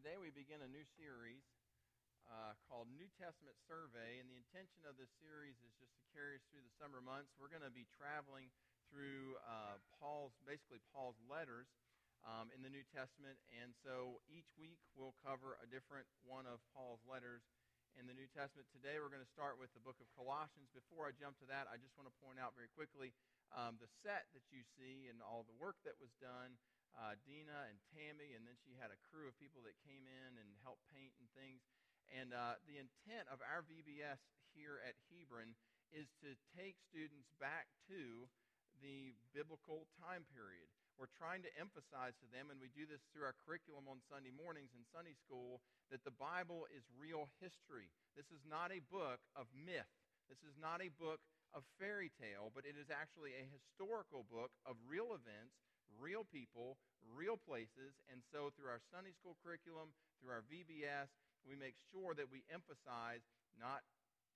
today we begin a new series uh, called New Testament Survey, and the intention of this series is just to carry us through the summer months. We're going to be traveling through uh, Paul's, basically Paul's letters um, in the New Testament, and so each week we'll cover a different one of Paul's letters in the New Testament. Today we're going to start with the book of Colossians. Before I jump to that, I just want to point out very quickly um, the set that you see and all the work that was done uh, Dina and Tammy, and then she had a crew of people that came in and helped paint and things. And uh, the intent of our VBS here at Hebron is to take students back to the biblical time period. We're trying to emphasize to them, and we do this through our curriculum on Sunday mornings in Sunday school, that the Bible is real history. This is not a book of myth. This is not a book of fairy tale, but it is actually a historical book of real events real people, real places. And so, through our Sunday school curriculum, through our VBS, we make sure that we emphasize not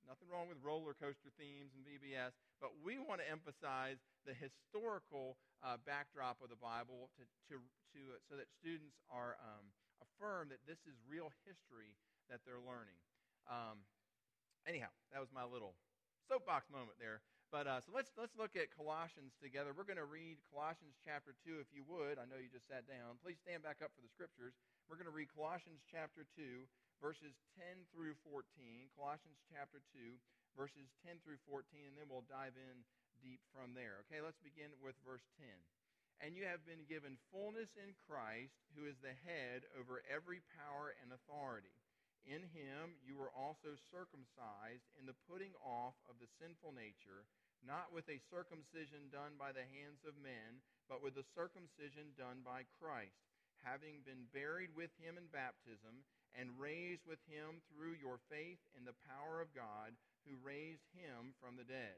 nothing wrong with roller coaster themes and VBS, but we want to emphasize the historical uh, backdrop of the Bible to, to, to, so that students are um, affirmed that this is real history that they're learning. Um, anyhow, that was my little soapbox moment there. But uh, so let's let's look at Colossians together. We're going to read Colossians chapter two, if you would. I know you just sat down. Please stand back up for the scriptures. We're going to read Colossians chapter two, verses ten through fourteen. Colossians chapter two, verses ten through fourteen, and then we'll dive in deep from there. Okay, let's begin with verse ten. And you have been given fullness in Christ, who is the head over every power and authority. In him you were also circumcised in the putting off of the sinful nature, not with a circumcision done by the hands of men, but with the circumcision done by Christ, having been buried with him in baptism, and raised with him through your faith in the power of God, who raised him from the dead.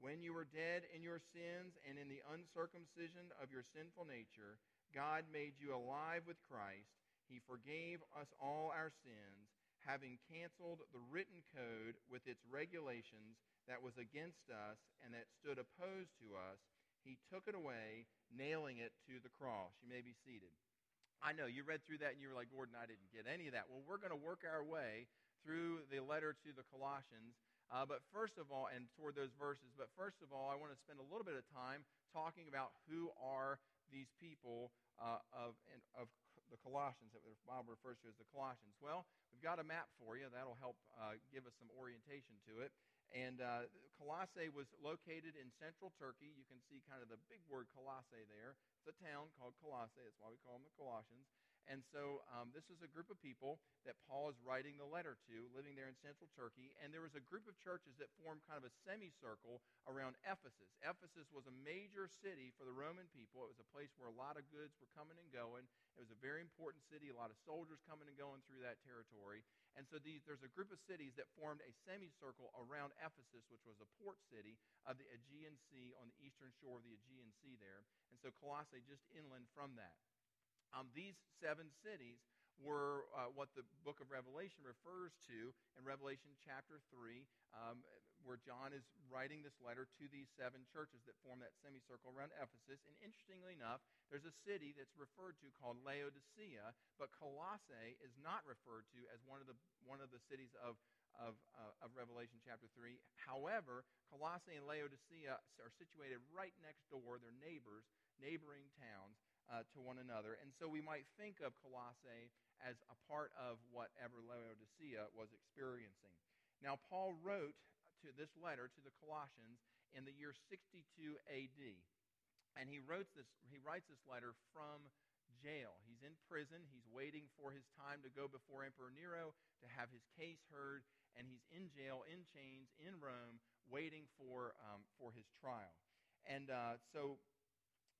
When you were dead in your sins and in the uncircumcision of your sinful nature, God made you alive with Christ he forgave us all our sins, having canceled the written code with its regulations that was against us and that stood opposed to us. He took it away, nailing it to the cross. You may be seated. I know you read through that and you were like, Gordon, I didn't get any of that. Well, we're going to work our way through the letter to the Colossians. Uh, but first of all, and toward those verses, but first of all, I want to spend a little bit of time talking about who are these people uh, of, of the Colossians that the Bible refers to as the Colossians? Well, we've got a map for you. That'll help uh, give us some orientation to it. And uh, Colossae was located in central Turkey. You can see kind of the big word Colossae there. It's a town called Colossae. That's why we call them the Colossians. And so um, this is a group of people that Paul is writing the letter to, living there in central Turkey. And there was a group of churches that formed kind of a semicircle around Ephesus. Ephesus was a major city for the Roman people. It was a place where a lot of goods were coming and going. It was a very important city, a lot of soldiers coming and going through that territory. And so these, there's a group of cities that formed a semicircle around Ephesus, which was a port city of the Aegean Sea on the eastern shore of the Aegean Sea there. And so Colossae just inland from that. Um, these seven cities were uh, what the book of Revelation refers to in Revelation chapter 3, um, where John is writing this letter to these seven churches that form that semicircle around Ephesus. And interestingly enough, there's a city that's referred to called Laodicea, but Colossae is not referred to as one of the, one of the cities of of, uh, of Revelation chapter 3. However, Colossae and Laodicea are situated right next door. They're neighbors, neighboring towns uh, to one another. And so we might think of Colossae as a part of whatever Laodicea was experiencing. Now, Paul wrote to this letter to the Colossians in the year 62 AD. And he wrote this, he writes this letter from jail. He's in prison. He's waiting for his time to go before Emperor Nero to have his case heard. And he's in jail, in chains, in Rome, waiting for, um, for his trial. And uh, so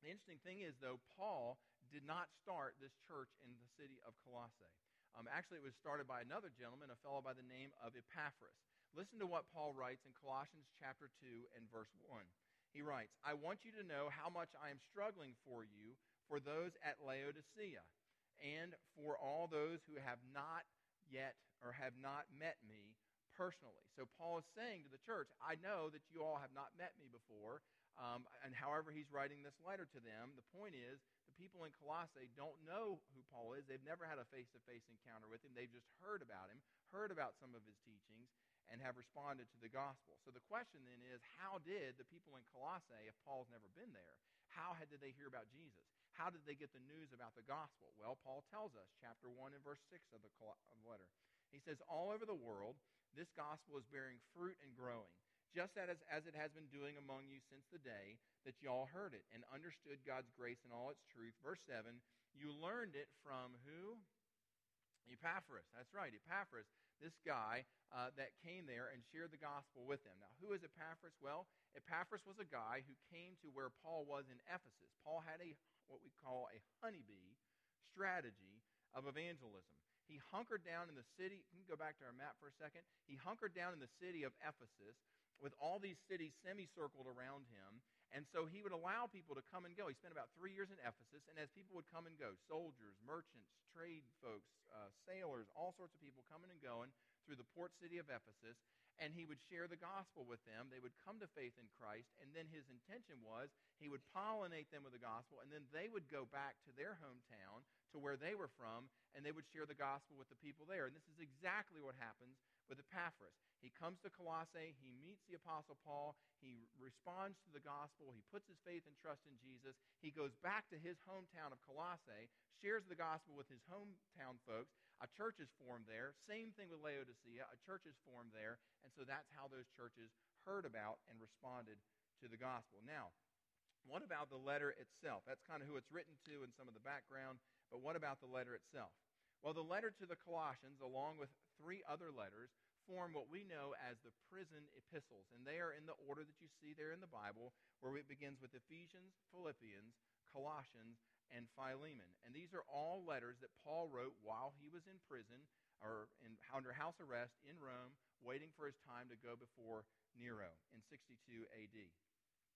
the interesting thing is, though, Paul did not start this church in the city of Colossae. Um, actually, it was started by another gentleman, a fellow by the name of Epaphras. Listen to what Paul writes in Colossians chapter 2 and verse 1. He writes, I want you to know how much I am struggling for you, for those at Laodicea, and for all those who have not yet or have not met me personally. So Paul is saying to the church, I know that you all have not met me before. Um, and however he's writing this letter to them, the point is, the people in Colossae don't know who Paul is. They've never had a face to face encounter with him. They've just heard about him, heard about some of his teachings, and have responded to the gospel. So the question then is how did the people in Colossae, if Paul's never been there, how had, did they hear about Jesus? How did they get the news about the gospel? Well, Paul tells us, chapter 1 and verse 6 of the letter. He says, All over the world, this gospel is bearing fruit and growing, just as, as it has been doing among you since the day that y'all heard it and understood God's grace in all its truth. Verse 7 You learned it from who? Epaphras. That's right, Epaphras, this guy uh, that came there and shared the gospel with them. Now, who is Epaphras? Well, Epaphras was a guy who came to where Paul was in Ephesus. Paul had a what we call a honeybee strategy of evangelism. He hunkered down in the city. Can go back to our map for a second? He hunkered down in the city of Ephesus with all these cities semicircled around him. And so he would allow people to come and go. He spent about three years in Ephesus, and as people would come and go soldiers, merchants, trade folks, uh, sailors, all sorts of people coming and going through the port city of Ephesus and he would share the gospel with them. They would come to faith in Christ, and then his intention was he would pollinate them with the gospel, and then they would go back to their hometown, to where they were from, and they would share the gospel with the people there. And this is exactly what happens with Epaphras. He comes to Colossae, he meets the Apostle Paul, he responds to the gospel, he puts his faith and trust in Jesus, he goes back to his hometown of Colossae, shares the gospel with his hometown folks, a church is formed there. Same thing with Laodicea. A church is formed there. And so that's how those churches heard about and responded to the gospel. Now, what about the letter itself? That's kind of who it's written to and some of the background. But what about the letter itself? Well, the letter to the Colossians, along with three other letters, form what we know as the prison epistles. And they are in the order that you see there in the Bible, where it begins with Ephesians, Philippians, Colossians, and Philemon. And these are all letters that Paul wrote while he was in prison or in, under house arrest in Rome, waiting for his time to go before Nero in 62 AD.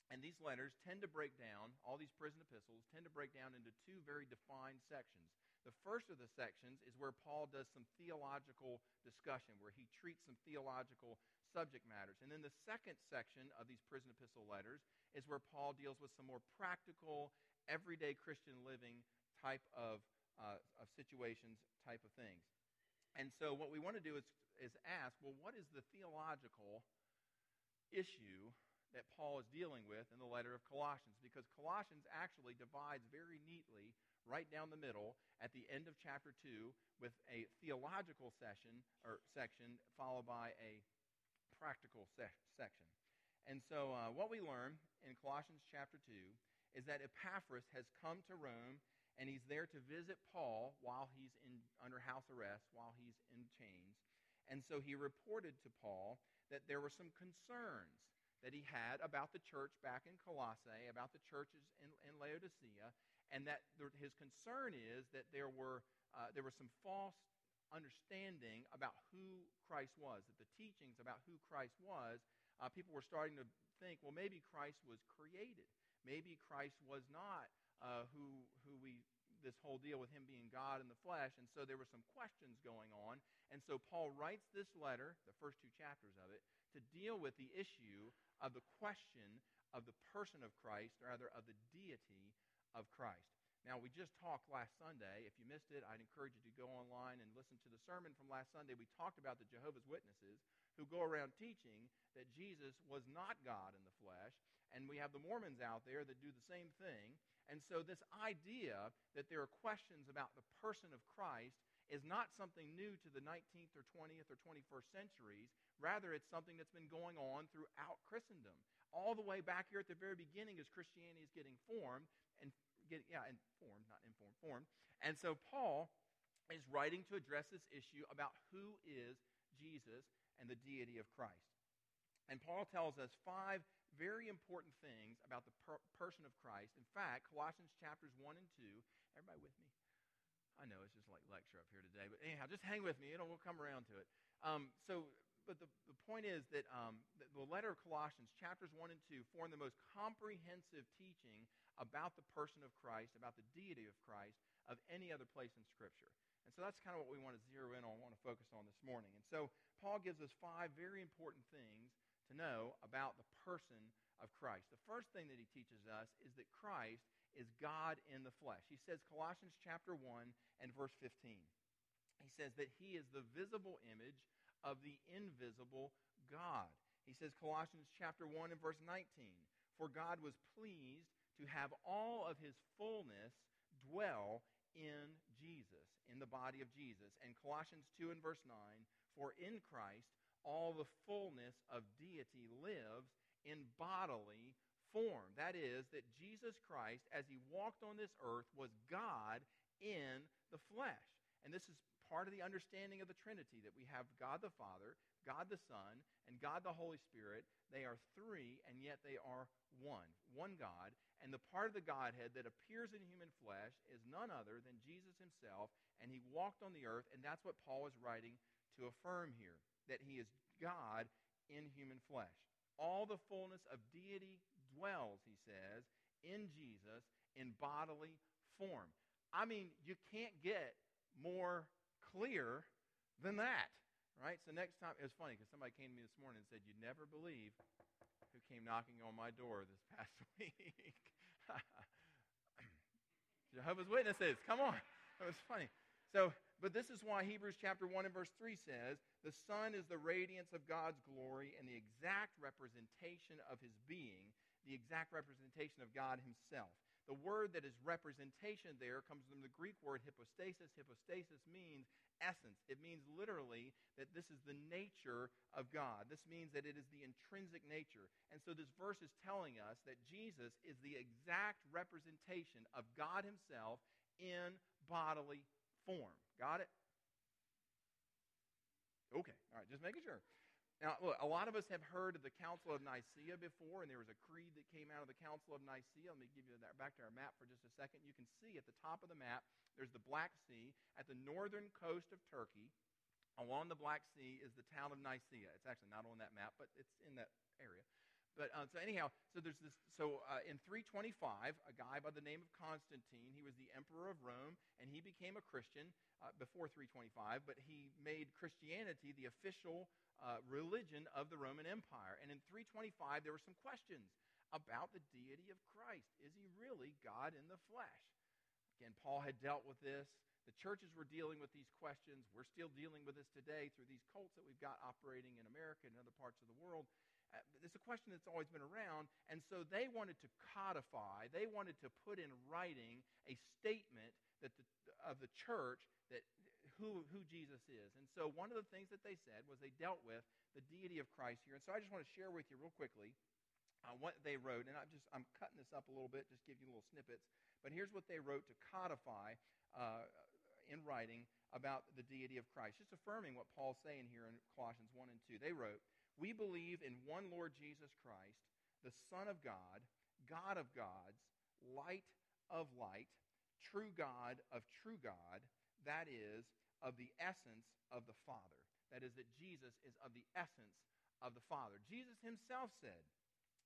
And these letters tend to break down, all these prison epistles tend to break down into two very defined sections. The first of the sections is where Paul does some theological discussion, where he treats some theological subject matters. And then the second section of these prison epistle letters is where Paul deals with some more practical everyday Christian living type of, uh, of situations, type of things. And so what we want to do is, is ask, well, what is the theological issue that Paul is dealing with in the letter of Colossians? Because Colossians actually divides very neatly right down the middle at the end of chapter 2 with a theological session or section followed by a practical se- section. And so uh, what we learn in Colossians chapter 2 is that Epaphras has come to Rome and he's there to visit Paul while he's in, under house arrest, while he's in chains. And so he reported to Paul that there were some concerns that he had about the church back in Colossae, about the churches in, in Laodicea, and that there, his concern is that there were, uh, there was some false understanding about who Christ was, that the teachings about who Christ was, uh, people were starting to think, well, maybe Christ was created maybe Christ was not uh, who, who we, this whole deal with him being God in the flesh. And so there were some questions going on. And so Paul writes this letter, the first two chapters of it, to deal with the issue of the question of the person of Christ, or rather of the deity of Christ. Now, we just talked last Sunday. If you missed it, I'd encourage you to go online and listen to the sermon from last Sunday. We talked about the Jehovah's Witnesses who go around teaching that Jesus was not God in the flesh. And we have the Mormons out there that do the same thing. And so, this idea that there are questions about the person of Christ is not something new to the 19th or 20th or 21st centuries. Rather, it's something that's been going on throughout Christendom. All the way back here at the very beginning, as Christianity is getting formed, and yeah, informed, not informed, formed. And so Paul is writing to address this issue about who is Jesus and the deity of Christ. And Paul tells us five very important things about the per- person of Christ. In fact, Colossians chapters 1 and 2, everybody with me? I know it's just like lecture up here today, but anyhow, just hang with me. It'll, we'll come around to it. Um, so, but the, the point is that um, the, the letter of Colossians, chapters 1 and 2, form the most comprehensive teaching about the person of Christ, about the deity of Christ, of any other place in Scripture. And so that's kind of what we want to zero in on, want to focus on this morning. And so Paul gives us five very important things to know about the person of Christ. The first thing that he teaches us is that Christ is God in the flesh. He says, Colossians chapter 1 and verse 15. He says that he is the visible image of the invisible God. He says, Colossians chapter 1 and verse 19, For God was pleased to have all of his fullness dwell in Jesus, in the body of Jesus. And Colossians 2 and verse 9, For in Christ all the fullness of deity lives in bodily form. That is, that Jesus Christ, as he walked on this earth, was God in the flesh. And this is part of the understanding of the Trinity that we have God the Father, God the Son, and God the Holy Spirit. They are three, and yet they are one. One God. And the part of the Godhead that appears in human flesh is none other than Jesus himself, and he walked on the earth, and that's what Paul is writing to affirm here that he is God in human flesh. All the fullness of deity dwells, he says, in Jesus in bodily form. I mean, you can't get more clear than that, right? So next time, it was funny because somebody came to me this morning and said, You'd never believe who came knocking on my door this past week. Jehovah's Witnesses, come on. It was funny. So, but this is why Hebrews chapter 1 and verse 3 says, The Son is the radiance of God's glory and the exact representation of his being, the exact representation of God himself. The word that is representation there comes from the Greek word hypostasis. Hypostasis means essence. It means literally that this is the nature of God. This means that it is the intrinsic nature. And so this verse is telling us that Jesus is the exact representation of God himself in bodily form. Got it? Okay. All right. Just making sure. Now, look, a lot of us have heard of the Council of Nicaea before, and there was a creed that came out of the Council of Nicaea. Let me give you that back to our map for just a second. You can see at the top of the map, there's the Black Sea. At the northern coast of Turkey, along the Black Sea, is the town of Nicaea. It's actually not on that map, but it's in that area. But uh, so anyhow, so there's this. So uh, in 325, a guy by the name of Constantine, he was the emperor of Rome, and he became a Christian uh, before 325. But he made Christianity the official uh, religion of the Roman Empire. And in 325, there were some questions about the deity of Christ. Is he really God in the flesh? Again, Paul had dealt with this. The churches were dealing with these questions. We're still dealing with this today through these cults that we've got operating in America and other parts of the world. Uh, it's a question that's always been around. And so they wanted to codify, they wanted to put in writing a statement that the, of the church that who, who Jesus is. And so one of the things that they said was they dealt with the deity of Christ here. And so I just want to share with you real quickly uh, what they wrote. And I'm just I'm cutting this up a little bit, just give you little snippets. But here's what they wrote to codify uh, in writing about the deity of Christ, just affirming what Paul's saying here in Colossians 1 and 2. They wrote, We believe in one Lord Jesus Christ, the Son of God, God of gods, light of light, true God of true God, that is, of the essence of the Father. That is, that Jesus is of the essence of the Father. Jesus himself said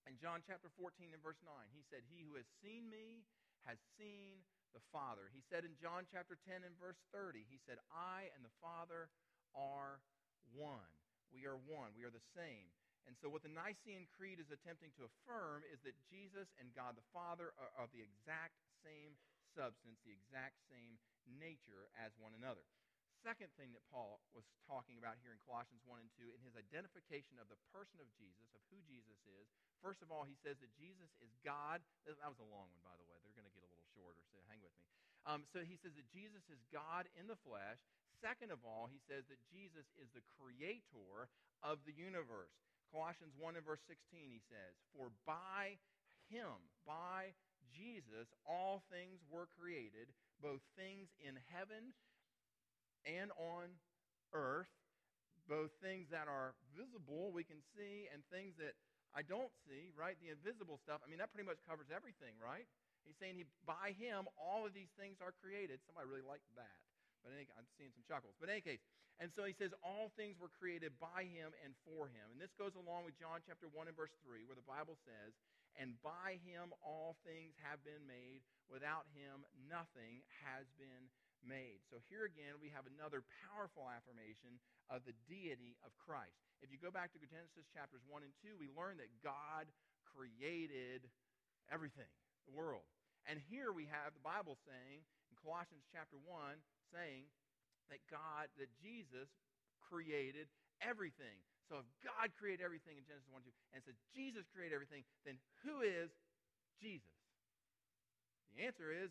in John chapter 14 and verse 9, he said, He who has seen me has seen the Father. He said in John chapter 10 and verse 30, he said, I and the Father are one. We are one. We are the same. And so, what the Nicene Creed is attempting to affirm is that Jesus and God the Father are, of the exact same substance, the exact same nature as one another second thing that Paul was talking about here in Colossians 1 and 2 in his identification of the person of Jesus, of who Jesus is. First of all, he says that Jesus is God. That was a long one, by the way. They're going to get a little shorter, so hang with me. Um, so he says that Jesus is God in the flesh. Second of all, he says that Jesus is the creator of the universe. Colossians 1 and verse 16, he says, For by him, by Jesus, all things were created, both things in heaven and on earth, both things that are visible, we can see, and things that I don't see, right? The invisible stuff. I mean, that pretty much covers everything, right? He's saying he, by him, all of these things are created. Somebody really liked that. But any, I'm seeing some chuckles. But in any case, and so he says, all things were created by him and for him. And this goes along with John chapter 1 and verse 3, where the Bible says, and by him all things have been made. Without him, nothing has been made. So here again, we have another powerful affirmation of the deity of Christ. If you go back to Genesis chapters 1 and 2, we learn that God created everything, the world. And here we have the Bible saying, in Colossians chapter 1, saying that God, that Jesus created everything. So if God created everything in Genesis 1 2, and says Jesus created everything, then who is Jesus? The answer is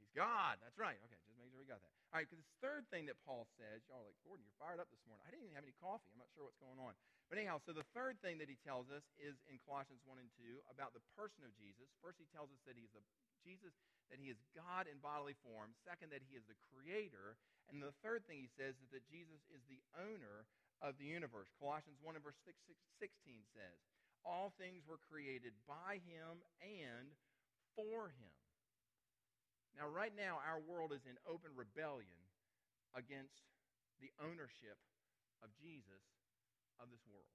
He's God. That's right. Okay, just make sure we got that. All right, because this third thing that Paul says, y'all are like, Gordon, you're fired up this morning. I didn't even have any coffee. I'm not sure what's going on. But anyhow, so the third thing that he tells us is in Colossians 1 and 2 about the person of Jesus. First, he tells us that he's the Jesus, that he is God in bodily form. Second, that he is the creator. And the third thing he says is that Jesus is the owner of the universe. Colossians 1 and verse 6, 16 says, All things were created by him and for him. Now, right now, our world is in open rebellion against the ownership of Jesus of this world.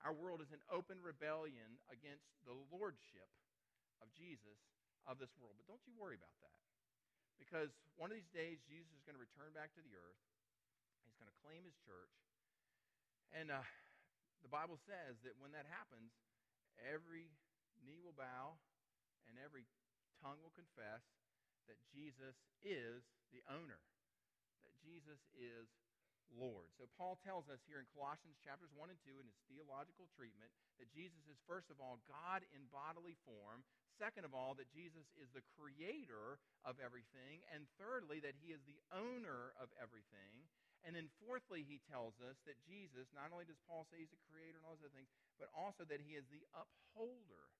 Our world is in open rebellion against the lordship of Jesus of this world. But don't you worry about that. Because one of these days, Jesus is going to return back to the earth. He's going to claim his church. And uh, the Bible says that when that happens, every knee will bow and every tongue will confess that Jesus is the owner, that Jesus is Lord. So Paul tells us here in Colossians chapters 1 and 2 in his theological treatment that Jesus is first of all God in bodily form, second of all that Jesus is the creator of everything, and thirdly that he is the owner of everything. And then fourthly he tells us that Jesus, not only does Paul say he's the creator and all those other things, but also that he is the upholder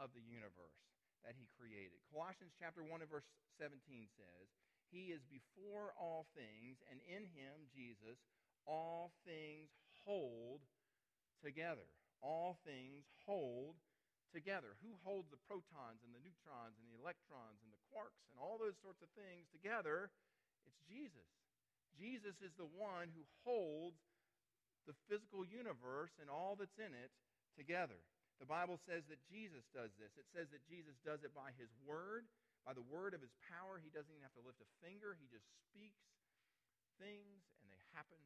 of the universe that he created. Colossians chapter 1 and verse 17 says, He is before all things, and in him, Jesus, all things hold together. All things hold together. Who holds the protons and the neutrons and the electrons and the quarks and all those sorts of things together? It's Jesus. Jesus is the one who holds the physical universe and all that's in it together. The Bible says that Jesus does this. It says that Jesus does it by his word, by the word of his power. He doesn't even have to lift a finger. He just speaks things and they happen.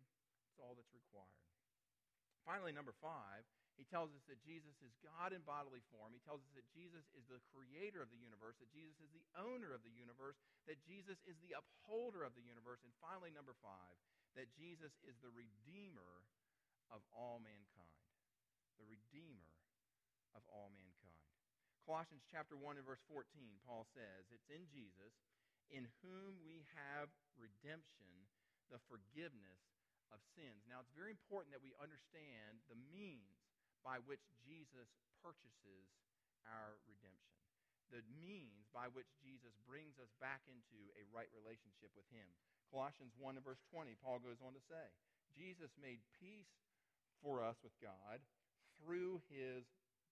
It's all that's required. Finally, number five, he tells us that Jesus is God in bodily form. He tells us that Jesus is the creator of the universe, that Jesus is the owner of the universe, that Jesus is the upholder of the universe. And finally, number five, that Jesus is the redeemer of all mankind. The redeemer of all mankind. Colossians chapter 1 and verse 14, Paul says, It's in Jesus in whom we have redemption, the forgiveness of sins. Now, it's very important that we understand the means by which Jesus purchases our redemption, the means by which Jesus brings us back into a right relationship with Him. Colossians 1 and verse 20, Paul goes on to say, Jesus made peace for us with God through His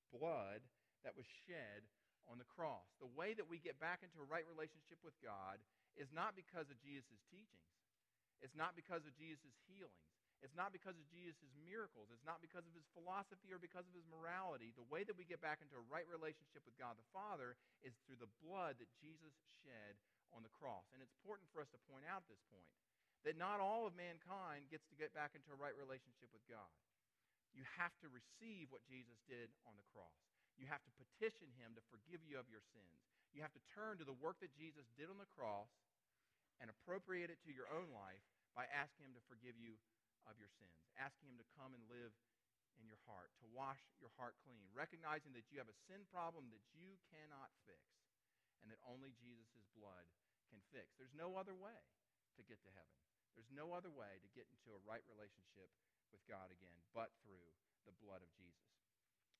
blood that was shed on the cross. The way that we get back into a right relationship with God is not because of Jesus' teachings. It's not because of Jesus' healings. It's not because of Jesus' miracles. It's not because of his philosophy or because of his morality. The way that we get back into a right relationship with God the Father is through the blood that Jesus shed on the cross. And it's important for us to point out at this point that not all of mankind gets to get back into a right relationship with God. You have to receive what Jesus did on the cross. You have to petition him to forgive you of your sins. You have to turn to the work that Jesus did on the cross and appropriate it to your own life by asking him to forgive you of your sins, asking him to come and live in your heart, to wash your heart clean, recognizing that you have a sin problem that you cannot fix and that only Jesus' blood can fix. There's no other way to get to heaven. There's no other way to get into a right relationship with God again, but through the blood of Jesus.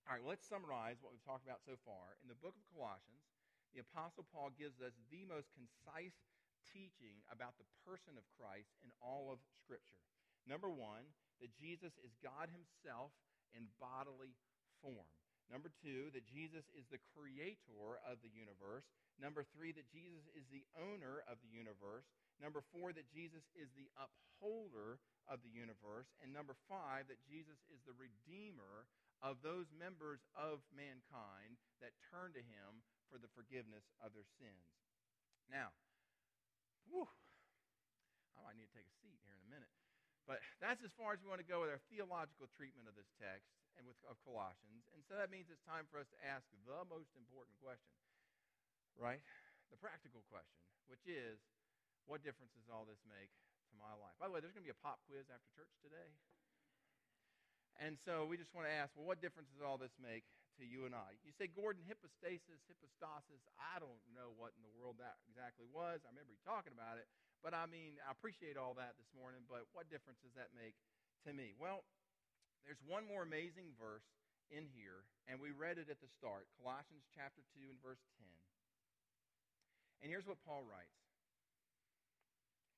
All right, well, let's summarize what we've talked about so far. In the book of Colossians, the Apostle Paul gives us the most concise teaching about the person of Christ in all of Scripture. Number one, that Jesus is God himself in bodily form. Number two, that Jesus is the creator of the universe. Number three, that Jesus is the owner of the universe. Number four, that Jesus is the upholder of the universe. And number five, that Jesus is the redeemer of those members of mankind that turn to him for the forgiveness of their sins. Now, whew, I might need to take a seat here in a minute. But that's as far as we want to go with our theological treatment of this text and with, of Colossians. And so that means it's time for us to ask the most important question. right? The practical question, which is, what difference does all this make to my life? By the way, there's going to be a pop quiz after church today. And so we just want to ask, well, what difference does all this make to you and I? You say, Gordon, hypostasis, hypostasis, I don't know what in the world that exactly was. I remember you talking about it. But I mean, I appreciate all that this morning, but what difference does that make to me? Well, there's one more amazing verse in here, and we read it at the start Colossians chapter 2 and verse 10. And here's what Paul writes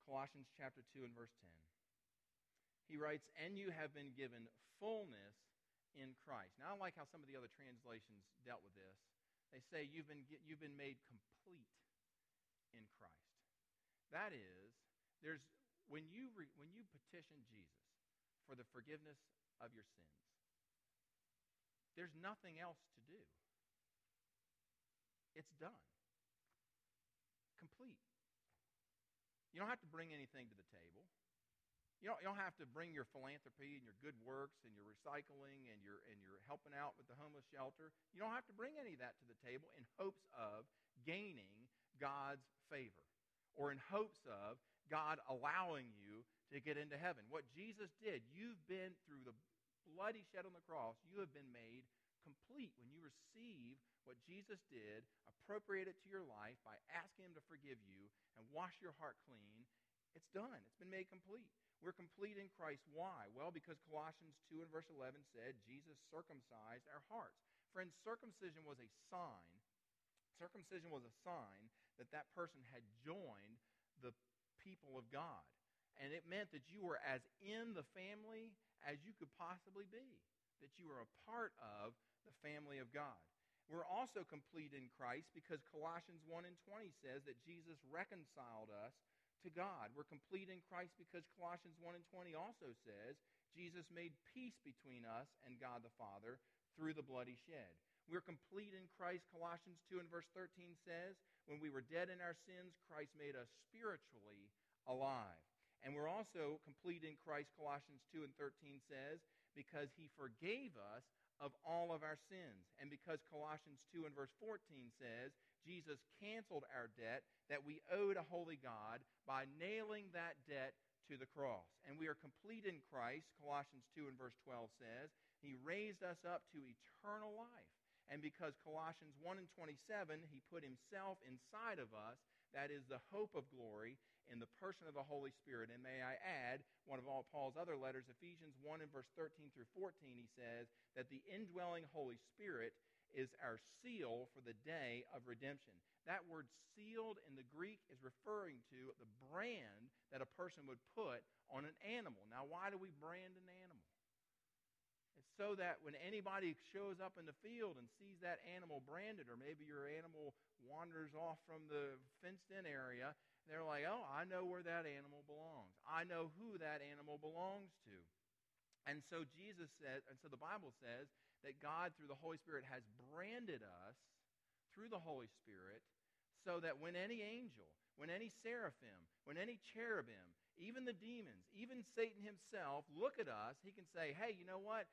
Colossians chapter 2 and verse 10. He writes, And you have been given fullness in Christ. Now, I like how some of the other translations dealt with this. They say you've been, you've been made complete in Christ. That is, there's, when, you re, when you petition Jesus for the forgiveness of your sins, there's nothing else to do. It's done. Complete. You don't have to bring anything to the table. You don't, you don't have to bring your philanthropy and your good works and your recycling and your, and your helping out with the homeless shelter. You don't have to bring any of that to the table in hopes of gaining God's favor or in hopes of God allowing you to get into heaven. What Jesus did, you've been through the blood he shed on the cross, you have been made complete when you receive what Jesus did, appropriate it to your life by asking him to forgive you and wash your heart clean. It's done. It's been made complete. We're complete in Christ. Why? Well, because Colossians 2 and verse 11 said Jesus circumcised our hearts. Friends, circumcision was a sign. Circumcision was a sign that that person had joined the people of God. And it meant that you were as in the family as you could possibly be, that you were a part of the family of God. We're also complete in Christ because Colossians 1 and 20 says that Jesus reconciled us to God. We're complete in Christ because Colossians 1 and 20 also says Jesus made peace between us and God the Father through the blood he shed. We're complete in Christ. Colossians 2 and verse 13 says, when we were dead in our sins, Christ made us spiritually alive. And we're also complete in Christ. Colossians 2 and 13 says, because he forgave us of all of our sins. And because Colossians 2 and verse 14 says, Jesus canceled our debt that we owe to holy God by nailing that debt to the cross. And we are complete in Christ, Colossians 2 and verse 12 says, He raised us up to eternal life. And because Colossians 1 and 27, He put Himself inside of us, that is the hope of glory in the person of the Holy Spirit. And may I add, one of all Paul's other letters, Ephesians 1 and verse 13 through 14, he says that the indwelling Holy Spirit is our seal for the day of redemption. That word sealed in the Greek is referring to the brand that a person would put on an animal. Now, why do we brand an animal? So that when anybody shows up in the field and sees that animal branded, or maybe your animal wanders off from the fenced in area, they're like, oh, I know where that animal belongs. I know who that animal belongs to. And so Jesus says, and so the Bible says that God, through the Holy Spirit, has branded us through the Holy Spirit so that when any angel, when any seraphim, when any cherubim, even the demons, even Satan himself look at us, he can say, hey, you know what?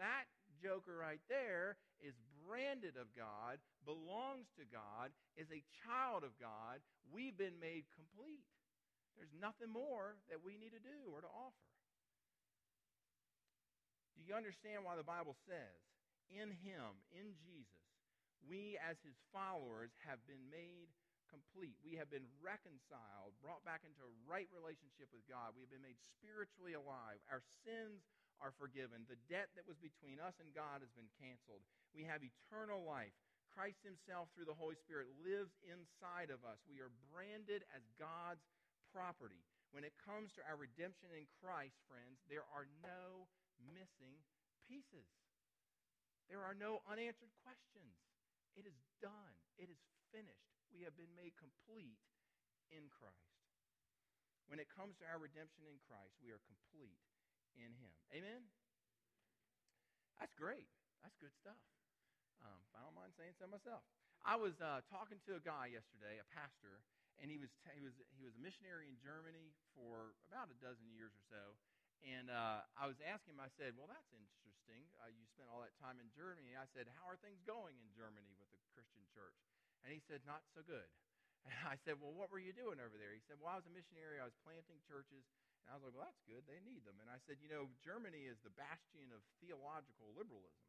That joker right there is branded of God, belongs to God, is a child of God. We've been made complete. There's nothing more that we need to do or to offer. Do you understand why the Bible says, in him, in Jesus, we as his followers have been made complete. We have been reconciled, brought back into a right relationship with God. We have been made spiritually alive. Our sins are forgiven. The debt that was between us and God has been canceled. We have eternal life. Christ himself, through the Holy Spirit, lives inside of us. We are branded as God's property. When it comes to our redemption in Christ, friends, there are no missing pieces. There are no unanswered questions. It is done. It is finished. We have been made complete in Christ. When it comes to our redemption in Christ, we are complete in Him. Amen? That's great. That's good stuff. Um, I don't mind saying so myself. I was uh, talking to a guy yesterday, a pastor, and he was, t- he, was, he was a missionary in Germany for about a dozen years or so. And uh, I was asking him, I said, Well, that's interesting. Uh, you spent all that time in Germany. I said, How are things going in Germany with the Christian church? And he said, Not so good. And I said, Well, what were you doing over there? He said, Well, I was a missionary. I was planting churches. And I was like, Well, that's good. They need them. And I said, You know, Germany is the bastion of theological liberalism,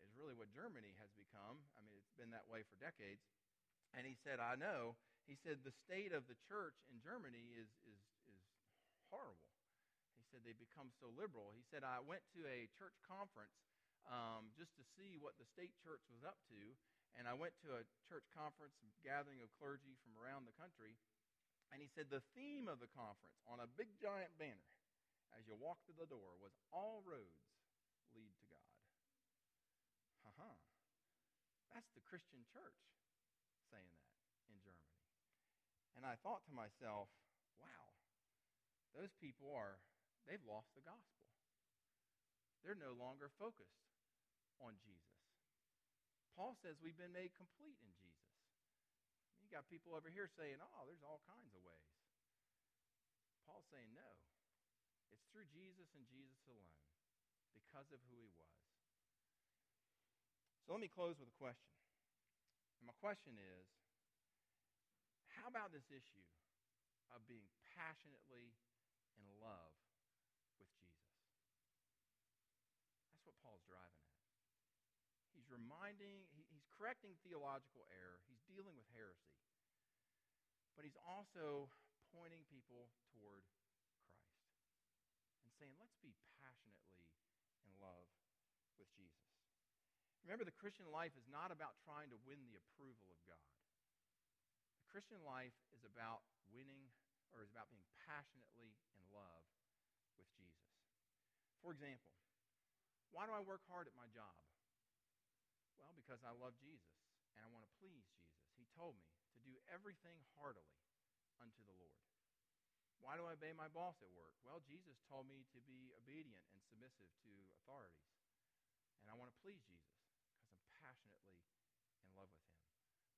is really what Germany has become. I mean, it's been that way for decades. And he said, I know. He said, The state of the church in Germany is, is, is horrible. He said, They become so liberal. He said, I went to a church conference um, just to see what the state church was up to and I went to a church conference gathering of clergy from around the country, and he said the theme of the conference on a big giant banner as you walk through the door was all roads lead to God. Uh-huh. That's the Christian church saying that in Germany. And I thought to myself, wow, those people are, they've lost the gospel. They're no longer focused on Jesus. Paul says we've been made complete in Jesus. Got people over here saying, oh, there's all kinds of ways. Paul's saying, no. It's through Jesus and Jesus alone because of who he was. So let me close with a question. And my question is how about this issue of being passionately in love with Jesus? That's what Paul's driving at. He's reminding, he, he's correcting theological error. He's dealing with he's also pointing people toward Christ and saying, let's be passionately in love with Jesus. Remember, the Christian life is not about trying to win the approval of God. The Christian life is about winning, or is about being passionately in love with Jesus. For example, why do I work hard at my job? Well, because I love Jesus and I want to please Jesus. He told me to do everything heartily unto the Lord. Why do I obey my boss at work? Well, Jesus told me to be obedient and submissive to authorities. And I want to please Jesus because I'm passionately in love with him.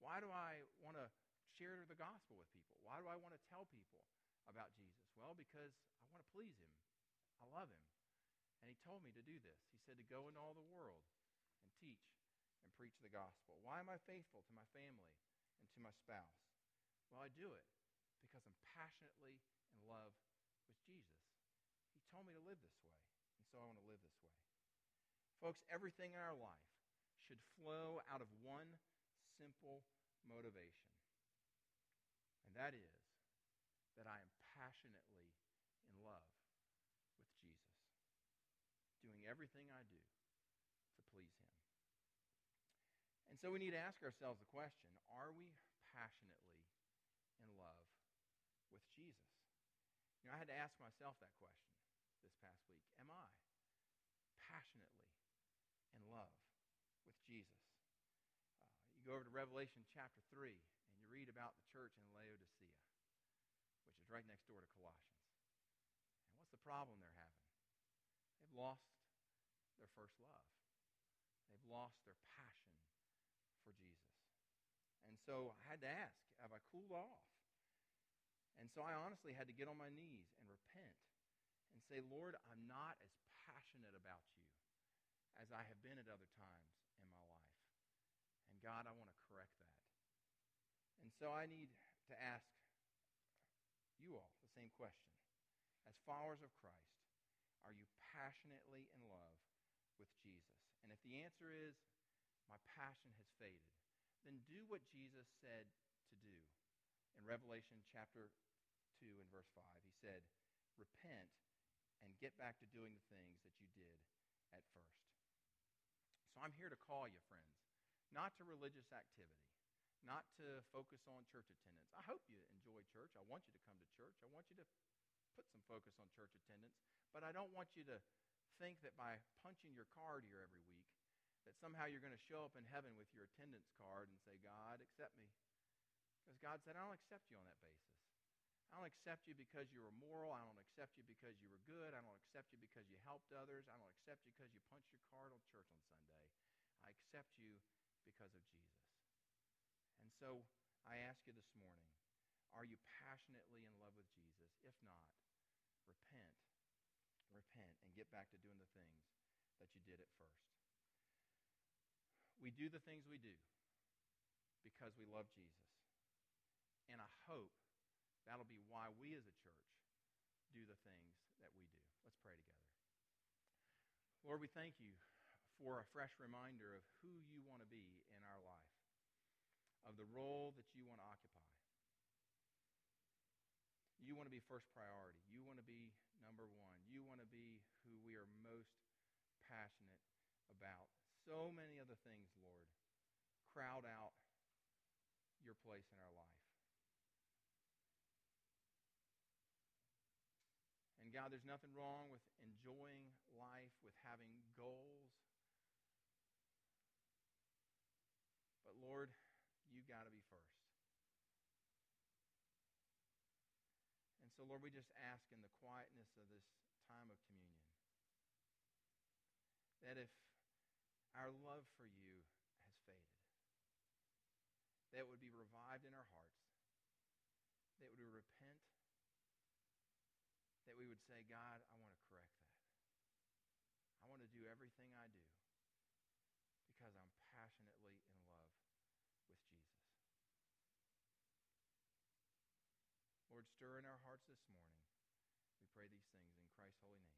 Why do I want to share the gospel with people? Why do I want to tell people about Jesus? Well, because I want to please him. I love him. And he told me to do this. He said to go into all the world and teach and preach the gospel? Why am I faithful to my family and to my spouse? Well, I do it because I'm passionately in love with Jesus. He told me to live this way, and so I want to live this way. Folks, everything in our life should flow out of one simple motivation, and that is that I am passionately in love with Jesus, doing everything I do to please Him. And so we need to ask ourselves the question are we passionately Jesus? You know, I had to ask myself that question this past week. Am I passionately in love with Jesus? Uh, you go over to Revelation chapter 3, and you read about the church in Laodicea, which is right next door to Colossians. And what's the problem they're having? They've lost their first love. They've lost their passion for Jesus. And so I had to ask, have I cooled off? And so I honestly had to get on my knees and repent and say, Lord, I'm not as passionate about you as I have been at other times in my life. And God, I want to correct that. And so I need to ask you all the same question. As followers of Christ, are you passionately in love with Jesus? And if the answer is, my passion has faded, then do what Jesus said to do. In Revelation chapter 2 and verse 5, he said, Repent and get back to doing the things that you did at first. So I'm here to call you, friends, not to religious activity, not to focus on church attendance. I hope you enjoy church. I want you to come to church. I want you to put some focus on church attendance, but I don't want you to think that by punching your card here every week that somehow you're going to show up in heaven with your attendance card and say, God, accept me. Because God said, I don't accept you on that basis. I don't accept you because you were moral. I don't accept you because you were good. I don't accept you because you helped others. I don't accept you because you punched your card on church on Sunday. I accept you because of Jesus. And so I ask you this morning, are you passionately in love with Jesus? If not, repent. Repent and get back to doing the things that you did at first we do the things we do because we love Jesus. And I hope that'll be why we as a church do the things that we do. Let's pray together. Lord, we thank you for a fresh reminder of who you want to be in our life, of the role that you want to occupy. You want to be first priority. You want to be number one. You want to be who we are most passionate about. So many other things, Lord, crowd out your place in our life. God, there's nothing wrong with enjoying life, with having goals. But Lord, you got to be first. And so, Lord, we just ask in the quietness of this time of communion that if our love for you has faded, that would be revived in our hearts, that we would repent, that we would say, God, I want to correct that. I want to do everything I do because I'm passionately in love with Jesus. Lord, stir in our hearts this morning. We pray these things in Christ's holy name.